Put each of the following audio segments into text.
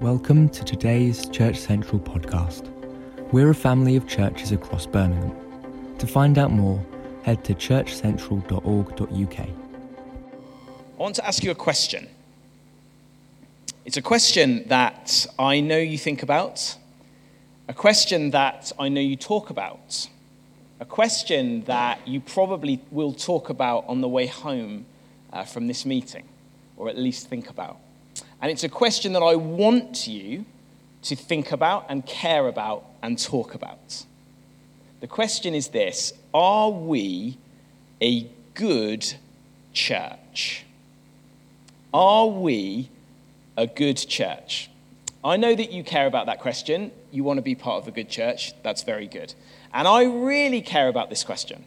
Welcome to today's Church Central podcast. We're a family of churches across Birmingham. To find out more, head to churchcentral.org.uk. I want to ask you a question. It's a question that I know you think about, a question that I know you talk about, a question that you probably will talk about on the way home uh, from this meeting, or at least think about. And it's a question that I want you to think about and care about and talk about. The question is this Are we a good church? Are we a good church? I know that you care about that question. You want to be part of a good church. That's very good. And I really care about this question,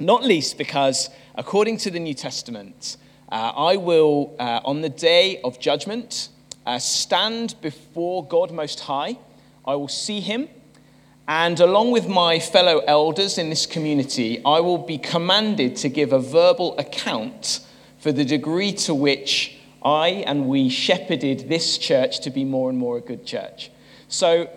not least because, according to the New Testament, uh, I will, uh, on the day of judgment, uh, stand before God Most High. I will see him. And along with my fellow elders in this community, I will be commanded to give a verbal account for the degree to which I and we shepherded this church to be more and more a good church. So,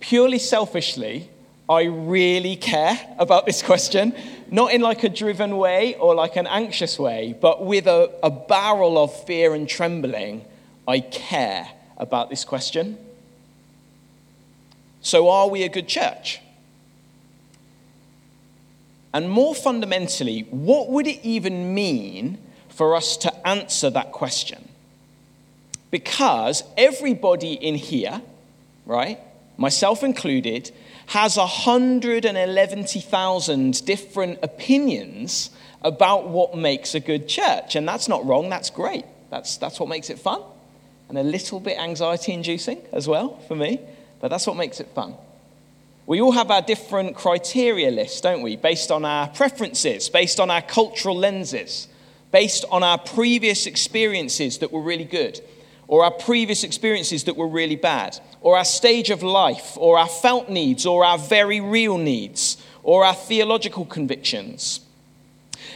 purely selfishly, I really care about this question not in like a driven way or like an anxious way, but with a, a barrel of fear and trembling, I care about this question. So, are we a good church? And more fundamentally, what would it even mean for us to answer that question? Because everybody in here, right, myself included, has 111,000 different opinions about what makes a good church. And that's not wrong, that's great. That's, that's what makes it fun. And a little bit anxiety inducing as well for me, but that's what makes it fun. We all have our different criteria lists, don't we? Based on our preferences, based on our cultural lenses, based on our previous experiences that were really good or our previous experiences that were really bad, or our stage of life, or our felt needs, or our very real needs, or our theological convictions.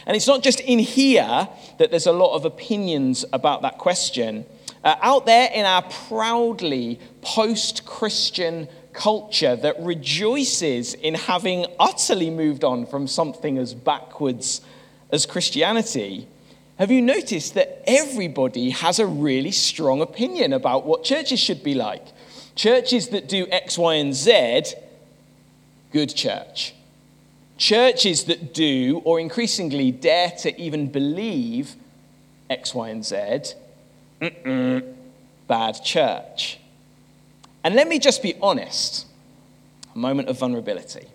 And it's not just in here that there's a lot of opinions about that question. Uh, out there in our proudly post Christian culture that rejoices in having utterly moved on from something as backwards as Christianity, have you noticed that everybody has a really strong opinion about what churches should be like? Churches that do X, Y, and Z, good church. Churches that do, or increasingly dare to even believe X, Y, and Z, bad church. And let me just be honest a moment of vulnerability.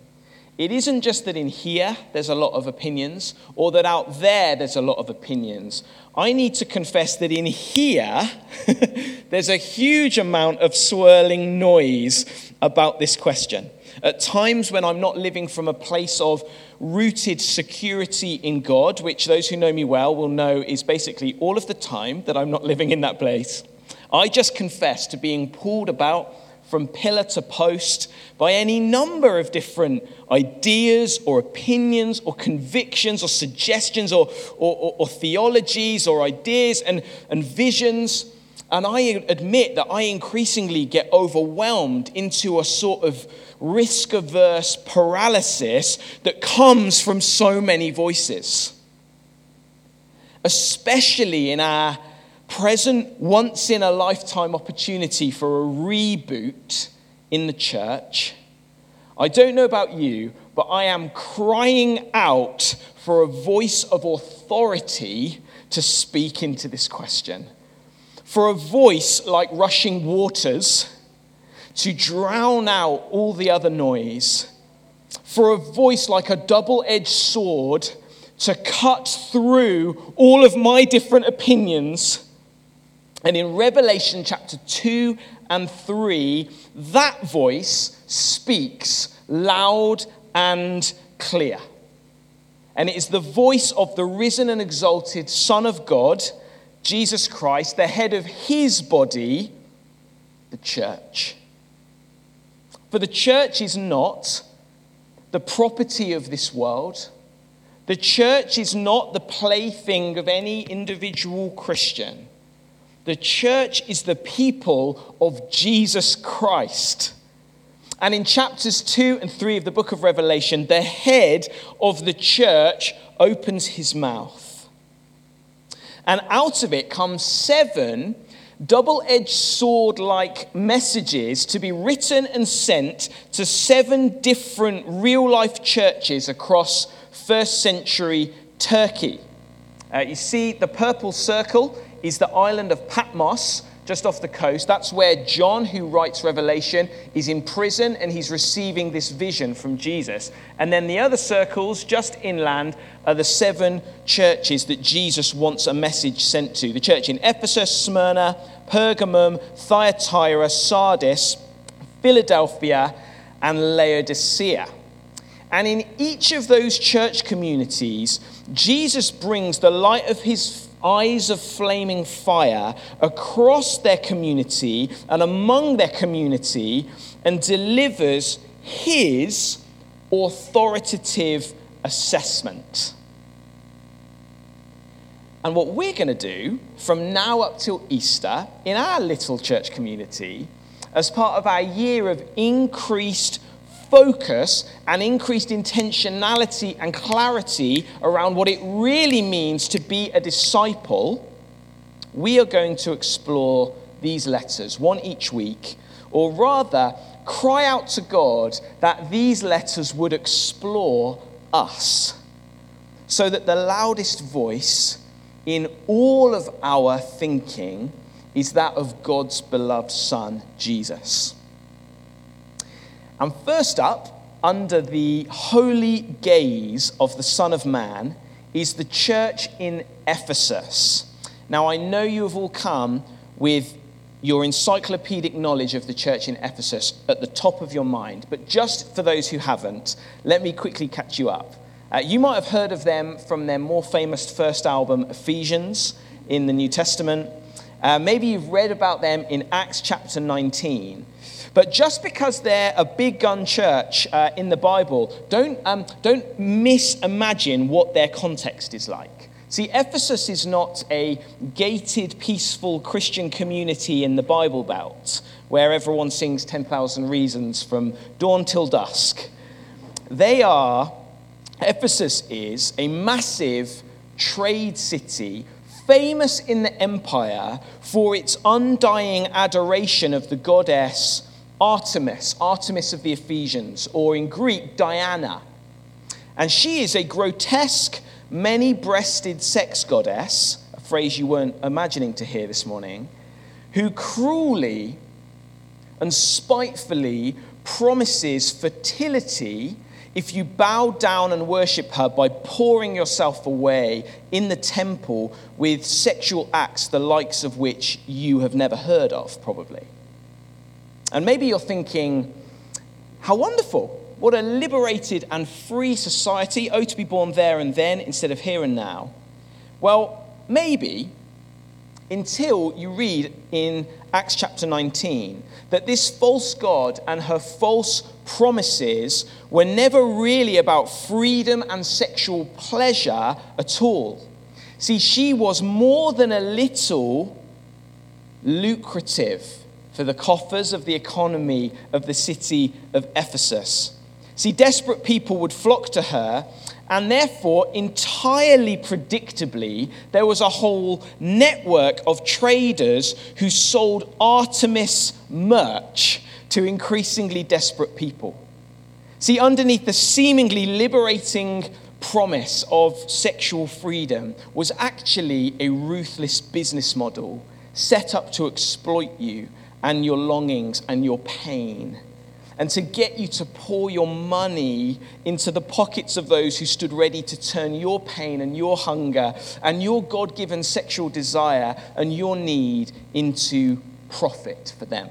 It isn't just that in here there's a lot of opinions or that out there there's a lot of opinions. I need to confess that in here there's a huge amount of swirling noise about this question. At times when I'm not living from a place of rooted security in God, which those who know me well will know is basically all of the time that I'm not living in that place, I just confess to being pulled about from pillar to post by any number of different ideas or opinions or convictions or suggestions or, or, or, or, theologies or ideas and, and visions. And I admit that I increasingly get overwhelmed into a sort of risk averse paralysis that comes from so many voices, especially in our present once in a lifetime opportunity for a reboot in the church. I don't know about you, but I am crying out for a voice of authority to speak into this question. For a voice like rushing waters to drown out all the other noise. For a voice like a double edged sword to cut through all of my different opinions and in Revelation chapter 2 and 3, that voice speaks loud and clear. And it is the voice of the risen and exalted Son of God, Jesus Christ, the head of his body, the church. For the church is not the property of this world. The church is not the plaything of any individual Christian. The church is the people of Jesus Christ. And in chapters 2 and 3 of the book of Revelation, the head of the church opens his mouth. And out of it comes seven double edged sword like messages to be written and sent to seven different real life churches across first century Turkey. Uh, you see, the purple circle is the island of Patmos, just off the coast. That's where John, who writes Revelation, is in prison and he's receiving this vision from Jesus. And then the other circles, just inland, are the seven churches that Jesus wants a message sent to the church in Ephesus, Smyrna, Pergamum, Thyatira, Sardis, Philadelphia, and Laodicea. And in each of those church communities, Jesus brings the light of his eyes of flaming fire across their community and among their community and delivers his authoritative assessment. And what we're going to do from now up till Easter in our little church community, as part of our year of increased focus and increased intentionality and clarity around what it really means to be a disciple, we are going to explore these letters, one each week, or rather, cry out to God that these letters would explore us, so that the loudest voice in all of our thinking is that of God's beloved Son, Jesus. And first up, under the holy gaze of the Son of Man, is the church in Ephesus. Now, I know you have all come with your encyclopedic knowledge of the church in Ephesus at the top of your mind, but just for those who haven't, let me quickly catch you up. Uh, you might have heard of them from their more famous first album, Ephesians, in the New Testament. Uh, maybe you've read about them in Acts chapter 19. But just because they're a big gun church uh, in the Bible, don't, um, don't misimagine what their context is like. See, Ephesus is not a gated, peaceful Christian community in the Bible Belt where everyone sings 10,000 reasons from dawn till dusk. They are, Ephesus is a massive trade city famous in the empire for its undying adoration of the goddess Artemis, Artemis of the Ephesians, or in Greek, Diana. And she is a grotesque, many breasted sex goddess, a phrase you weren't imagining to hear this morning, who cruelly and spitefully promises fertility if you bow down and worship her by pouring yourself away in the temple with sexual acts the likes of which you have never heard of, probably. And maybe you're thinking, how wonderful. What a liberated and free society. Oh, to be born there and then instead of here and now. Well, maybe until you read in Acts chapter 19 that this false God and her false promises were never really about freedom and sexual pleasure at all. See, she was more than a little lucrative for the coffers of the economy of the city of Ephesus. See, desperate people would flock to her, and therefore, entirely predictably, there was a whole network of traders who sold Artemis merch to increasingly desperate people. See, underneath the seemingly liberating promise of sexual freedom was actually a ruthless business model set up to exploit you and your longings and your pain, and to get you to pour your money into the pockets of those who stood ready to turn your pain and your hunger and your God given sexual desire and your need into profit for them.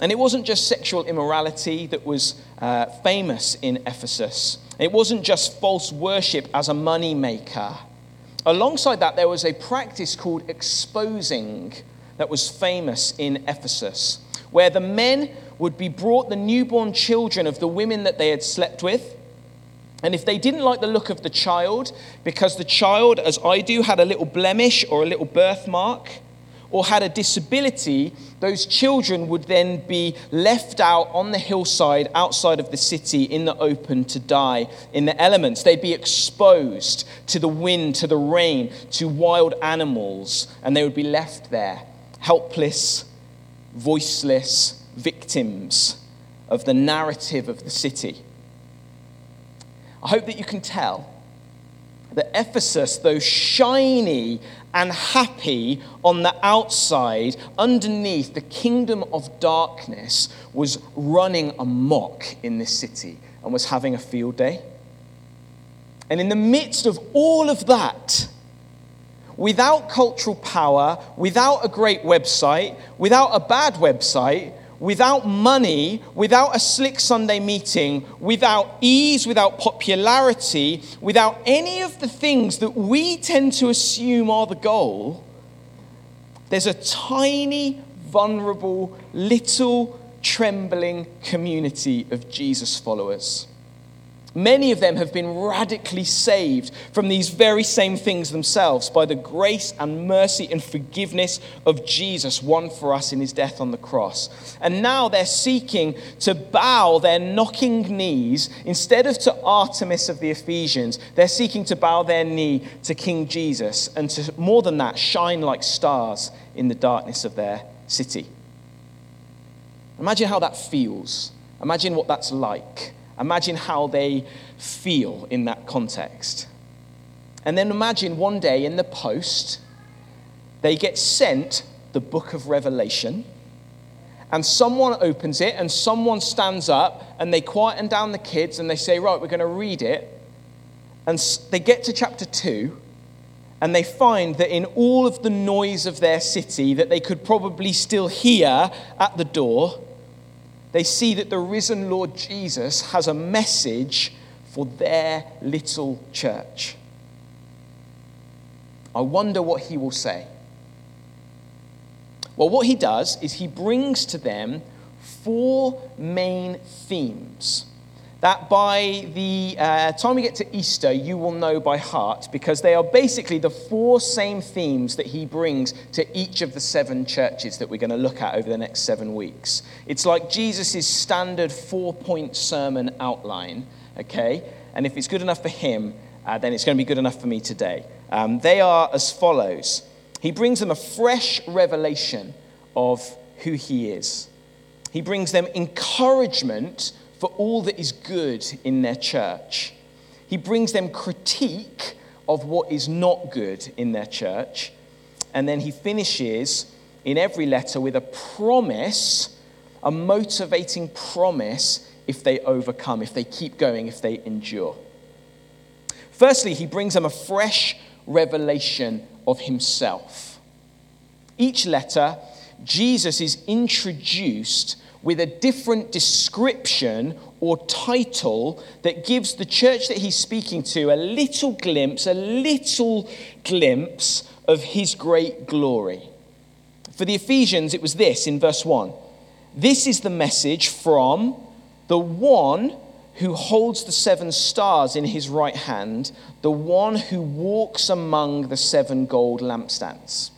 And it wasn't just sexual immorality that was uh, famous in Ephesus. It wasn't just false worship as a money maker. Alongside that, there was a practice called exposing that was famous in Ephesus, where the men would be brought the newborn children of the women that they had slept with, And if they didn't like the look of the child, because the child, as I do, had a little blemish or a little birthmark, or had a disability, those children would then be left out on the hillside outside of the city in the open to die in the elements. They'd be exposed to the wind, to the rain, to wild animals, and they would be left there, helpless, voiceless victims of the narrative of the city. I hope that you can tell that Ephesus, though shiny and happy on the outside, underneath the kingdom of darkness, was running amok in this city and was having a field day. And in the midst of all of that, without cultural power, without a great website, without a bad website, without money, without a slick Sunday meeting, without ease, without popularity, without any of the things that we tend to assume are the goal, there's a tiny, vulnerable, little, trembling community of Jesus followers. Many of them have been radically saved from these very same things themselves by the grace and mercy and forgiveness of Jesus, won for us in his death on the cross. And now they're seeking to bow their knocking knees, instead of to Artemis of the Ephesians, they're seeking to bow their knee to King Jesus and to, more than that, shine like stars in the darkness of their city. Imagine how that feels. Imagine what that's like. Imagine how they feel in that context. And then imagine one day in the post, they get sent the book of Revelation, and someone opens it, and someone stands up, and they quieten down the kids, and they say, Right, we're going to read it. And they get to chapter 2, and they find that in all of the noise of their city that they could probably still hear at the door, they see that the risen Lord Jesus has a message for their little church. I wonder what he will say. Well, what he does is he brings to them four main themes that by the uh, time we get to Easter, you will know by heart because they are basically the four same themes that he brings to each of the seven churches that we're going to look at over the next seven weeks. It's like Jesus' standard four point sermon outline, okay? And if it's good enough for him, uh, then it's going to be good enough for me today. Um, they are as follows He brings them a fresh revelation of who he is, he brings them encouragement for all that is good in their church. He brings them critique of what is not good in their church. And then he finishes in every letter with a promise, a motivating promise if they overcome, if they keep going, if they endure. Firstly, he brings them a fresh revelation of himself. Each letter, Jesus is introduced with a different description or title that gives the church that he's speaking to a little glimpse, a little glimpse of his great glory. For the Ephesians, it was this in verse 1 This is the message from the one who holds the seven stars in his right hand, the one who walks among the seven gold lampstands.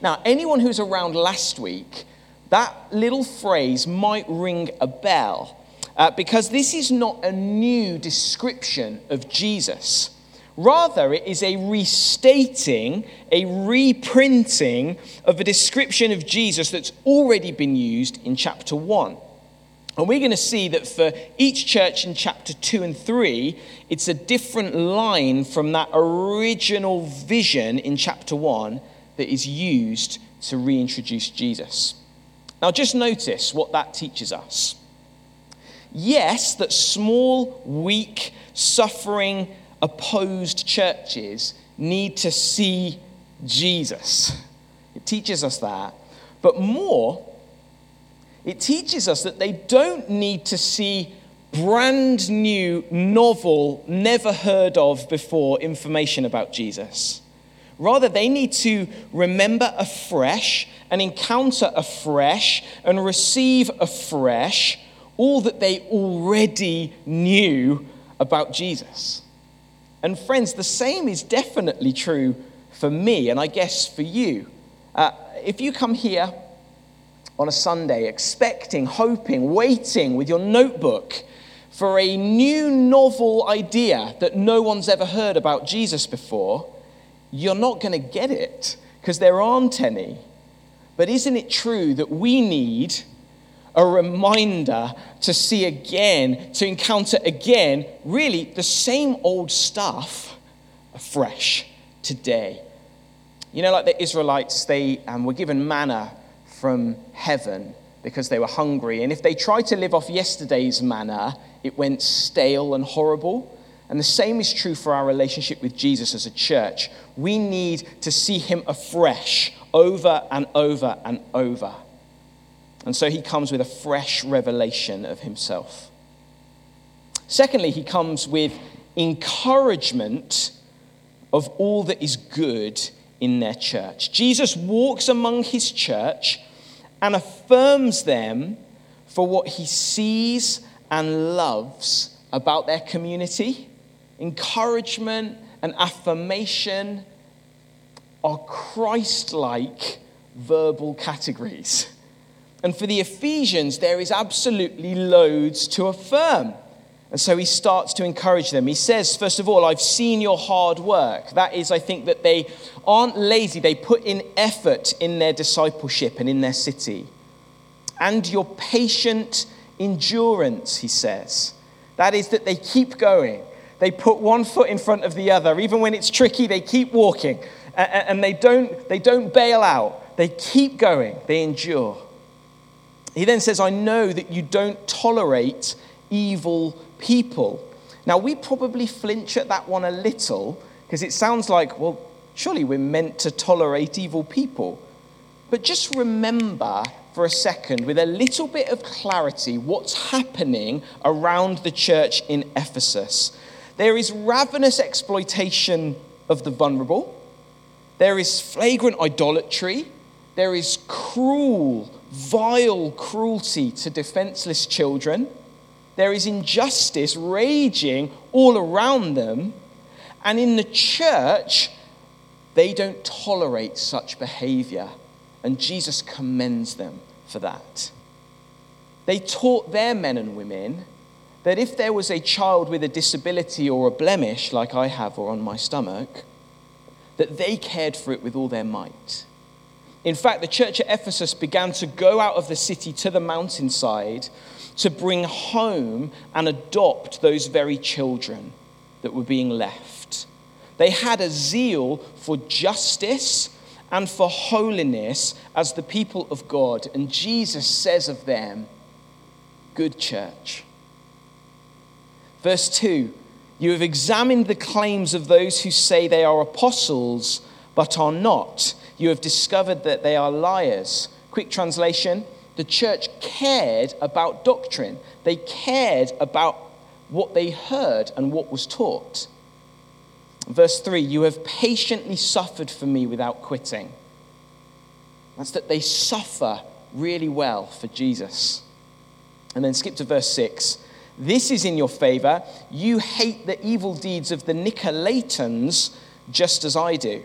Now, anyone who's around last week that little phrase might ring a bell uh, because this is not a new description of Jesus. Rather, it is a restating, a reprinting of a description of Jesus that's already been used in chapter 1. And we're going to see that for each church in chapter 2 and 3, it's a different line from that original vision in chapter 1 that is used to reintroduce Jesus. Now, just notice what that teaches us. Yes, that small, weak, suffering, opposed churches need to see Jesus. It teaches us that. But more, it teaches us that they don't need to see brand new, novel, never heard of before information about Jesus. Rather, they need to remember afresh and encounter afresh and receive afresh all that they already knew about Jesus. And friends, the same is definitely true for me, and I guess for you. Uh, if you come here on a Sunday expecting, hoping, waiting with your notebook for a new novel idea that no one's ever heard about Jesus before, you're not going to get it because there aren't any. But isn't it true that we need a reminder to see again, to encounter again, really the same old stuff afresh today? You know, like the Israelites, they um, were given manna from heaven because they were hungry. And if they tried to live off yesterday's manna, it went stale and horrible. And the same is true for our relationship with Jesus as a church. We need to see him afresh over and over and over. And so he comes with a fresh revelation of himself. Secondly, he comes with encouragement of all that is good in their church. Jesus walks among his church and affirms them for what he sees and loves about their community encouragement and affirmation are Christ like verbal categories. And for the Ephesians, there is absolutely loads to affirm. And so he starts to encourage them. He says, first of all, I've seen your hard work. That is, I think that they aren't lazy, they put in effort in their discipleship and in their city. And your patient endurance, he says. That is, that they keep going. They put one foot in front of the other. Even when it's tricky, they keep walking. And they don't, they don't bail out. They keep going. They endure. He then says, I know that you don't tolerate evil people. Now, we probably flinch at that one a little because it sounds like, well, surely we're meant to tolerate evil people. But just remember for a second, with a little bit of clarity, what's happening around the church in Ephesus. There is ravenous exploitation of the vulnerable. There is flagrant idolatry. There is cruel, vile cruelty to defenseless children. There is injustice raging all around them. And in the church, they don't tolerate such behavior. And Jesus commends them for that. They taught their men and women that if there was a child with a disability or a blemish, like I have or on my stomach, that they cared for it with all their might. In fact, the church at Ephesus began to go out of the city to the mountainside to bring home and adopt those very children that were being left. They had a zeal for justice and for holiness as the people of God. And Jesus says of them, Good church. Verse 2 You have examined the claims of those who say they are apostles, but are not. You have discovered that they are liars. Quick translation the church cared about doctrine, they cared about what they heard and what was taught. Verse 3 You have patiently suffered for me without quitting. That's that they suffer really well for Jesus. And then skip to verse 6. This is in your favor. You hate the evil deeds of the Nicolaitans just as I do.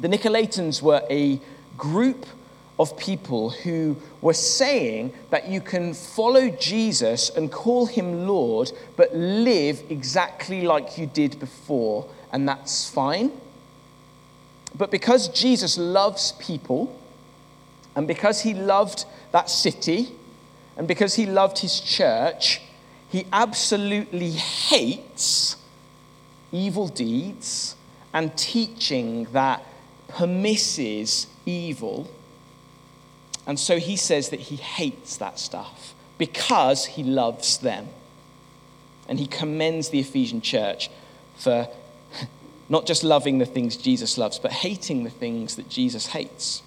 The Nicolaitans were a group of people who were saying that you can follow Jesus and call him Lord, but live exactly like you did before, and that's fine. But because Jesus loves people, and because he loved that city, and because he loved his church, he absolutely hates evil deeds and teaching that permisses evil and so he says that he hates that stuff because he loves them. And he commends the Ephesian church for not just loving the things Jesus loves, but hating the things that Jesus hates.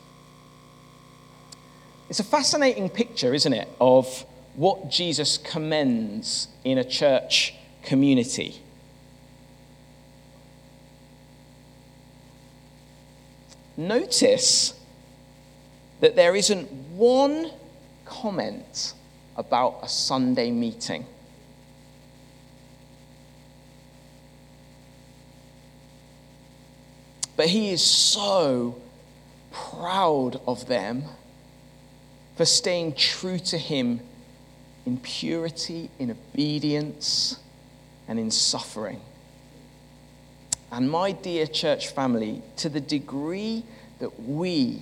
It's a fascinating picture, isn't it, of what Jesus commends in a church community. Notice that there isn't one comment about a Sunday meeting. But he is so proud of them for staying true to him in purity, in obedience, and in suffering. And my dear church family, to the degree that we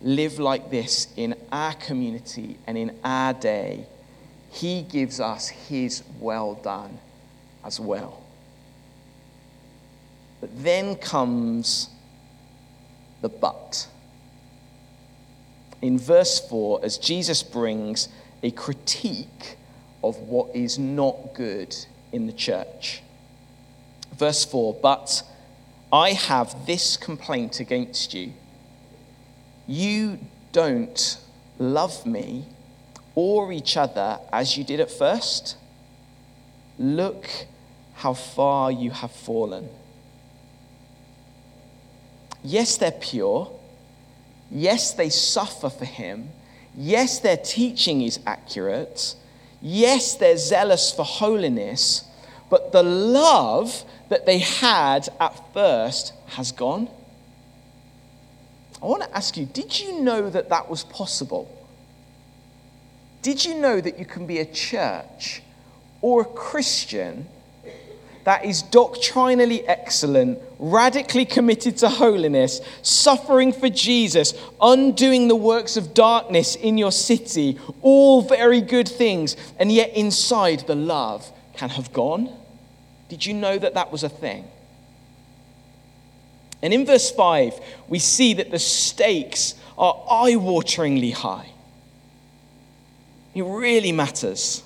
live like this in our community and in our day, He gives us His well done as well. But then comes the but. In verse 4, as Jesus brings a critique of what is not good in the church. Verse 4 But I have this complaint against you. You don't love me or each other as you did at first. Look how far you have fallen. Yes, they're pure. Yes, they suffer for him. Yes, their teaching is accurate. Yes, they're zealous for holiness. But the love that they had at first has gone. I want to ask you did you know that that was possible? Did you know that you can be a church or a Christian that is doctrinally excellent, radically committed to holiness, suffering for Jesus, undoing the works of darkness in your city, all very good things, and yet inside the love can have gone? Did you know that that was a thing? And in verse 5, we see that the stakes are eye wateringly high. It really matters.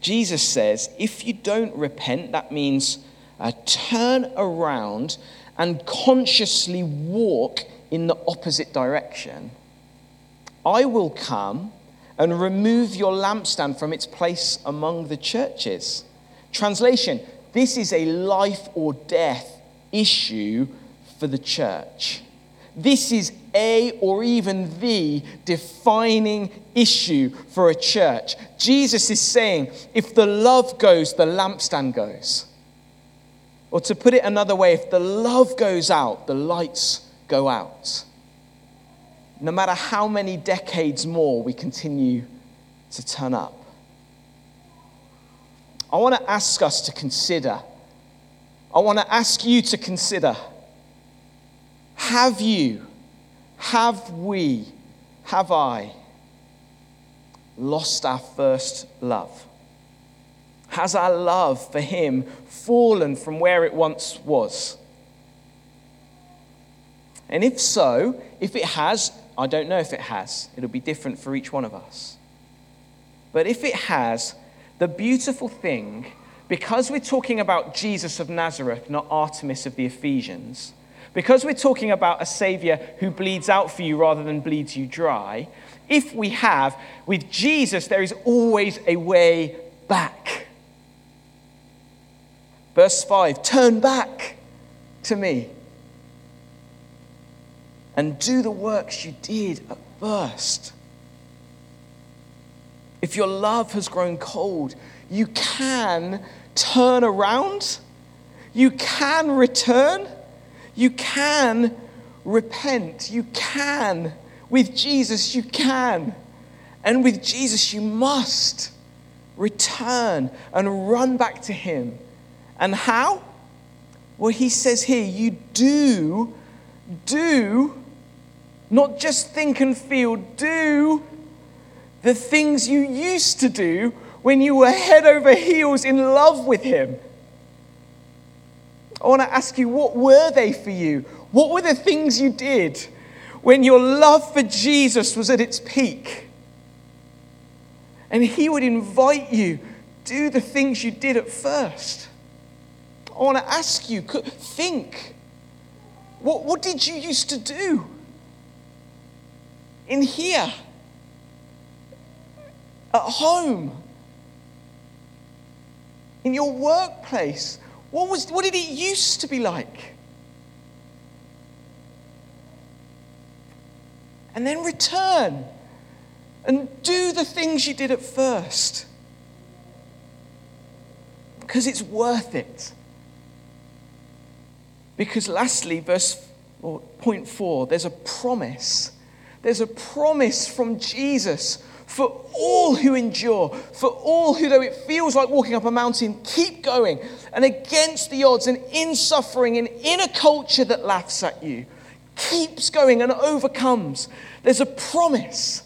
Jesus says, if you don't repent, that means uh, turn around and consciously walk in the opposite direction. I will come and remove your lampstand from its place among the churches. Translation This is a life or death issue for the church. This is a or even the defining issue for a church. Jesus is saying, if the love goes, the lampstand goes. Or to put it another way, if the love goes out, the lights go out. No matter how many decades more we continue to turn up. I want to ask us to consider, I want to ask you to consider have you, have we, have I lost our first love? Has our love for Him fallen from where it once was? And if so, if it has, I don't know if it has, it'll be different for each one of us. But if it has, the beautiful thing, because we're talking about Jesus of Nazareth, not Artemis of the Ephesians, because we're talking about a Savior who bleeds out for you rather than bleeds you dry, if we have, with Jesus, there is always a way back. Verse 5 Turn back to me and do the works you did at first. If your love has grown cold, you can turn around. You can return. You can repent. You can. With Jesus, you can. And with Jesus, you must return and run back to Him. And how? Well, He says here, you do, do, not just think and feel, do the things you used to do when you were head over heels in love with Him. I want to ask you, what were they for you? What were the things you did when your love for Jesus was at its peak? And He would invite you, do the things you did at first. I want to ask you, think, what, what did you used to do in here? at home, in your workplace. What, was, what did it used to be like? And then return and do the things you did at first. Because it's worth it. Because lastly, verse or point four, there's a promise. There's a promise from Jesus for all who endure, for all who, though it feels like walking up a mountain, keep going and against the odds and in suffering and in a culture that laughs at you, keeps going and overcomes. There's a promise.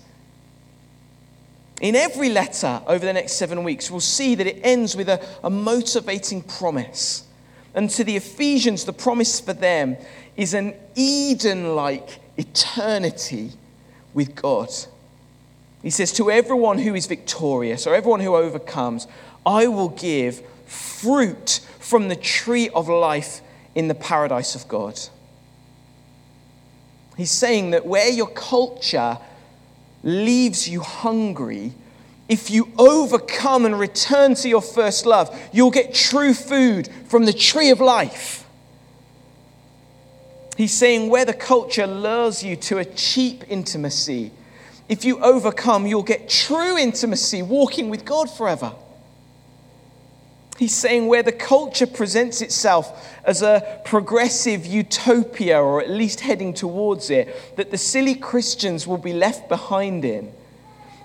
In every letter over the next seven weeks, we'll see that it ends with a, a motivating promise. And to the Ephesians, the promise for them is an Eden like eternity with God. He says, To everyone who is victorious or everyone who overcomes, I will give fruit from the tree of life in the paradise of God. He's saying that where your culture leaves you hungry, if you overcome and return to your first love, you'll get true food from the tree of life. He's saying where the culture lures you to a cheap intimacy, if you overcome, you'll get true intimacy, walking with God forever. He's saying where the culture presents itself as a progressive utopia, or at least heading towards it, that the silly Christians will be left behind in.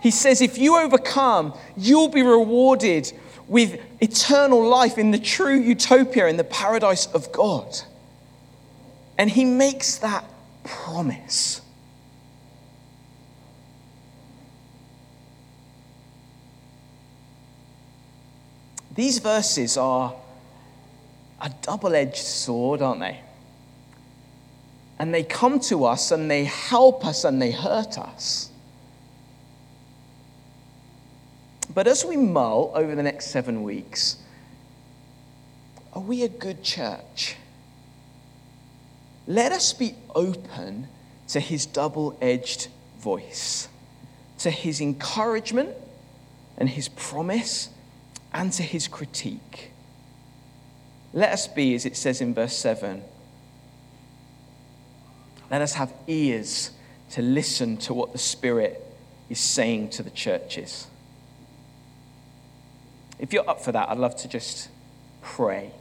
He says, if you overcome, you'll be rewarded with eternal life in the true utopia, in the paradise of God. And he makes that promise. These verses are a double edged sword, aren't they? And they come to us and they help us and they hurt us. But as we mull over the next seven weeks, are we a good church? Let us be open to his double edged voice, to his encouragement and his promise and to his critique. Let us be, as it says in verse 7, let us have ears to listen to what the Spirit is saying to the churches. If you're up for that, I'd love to just pray.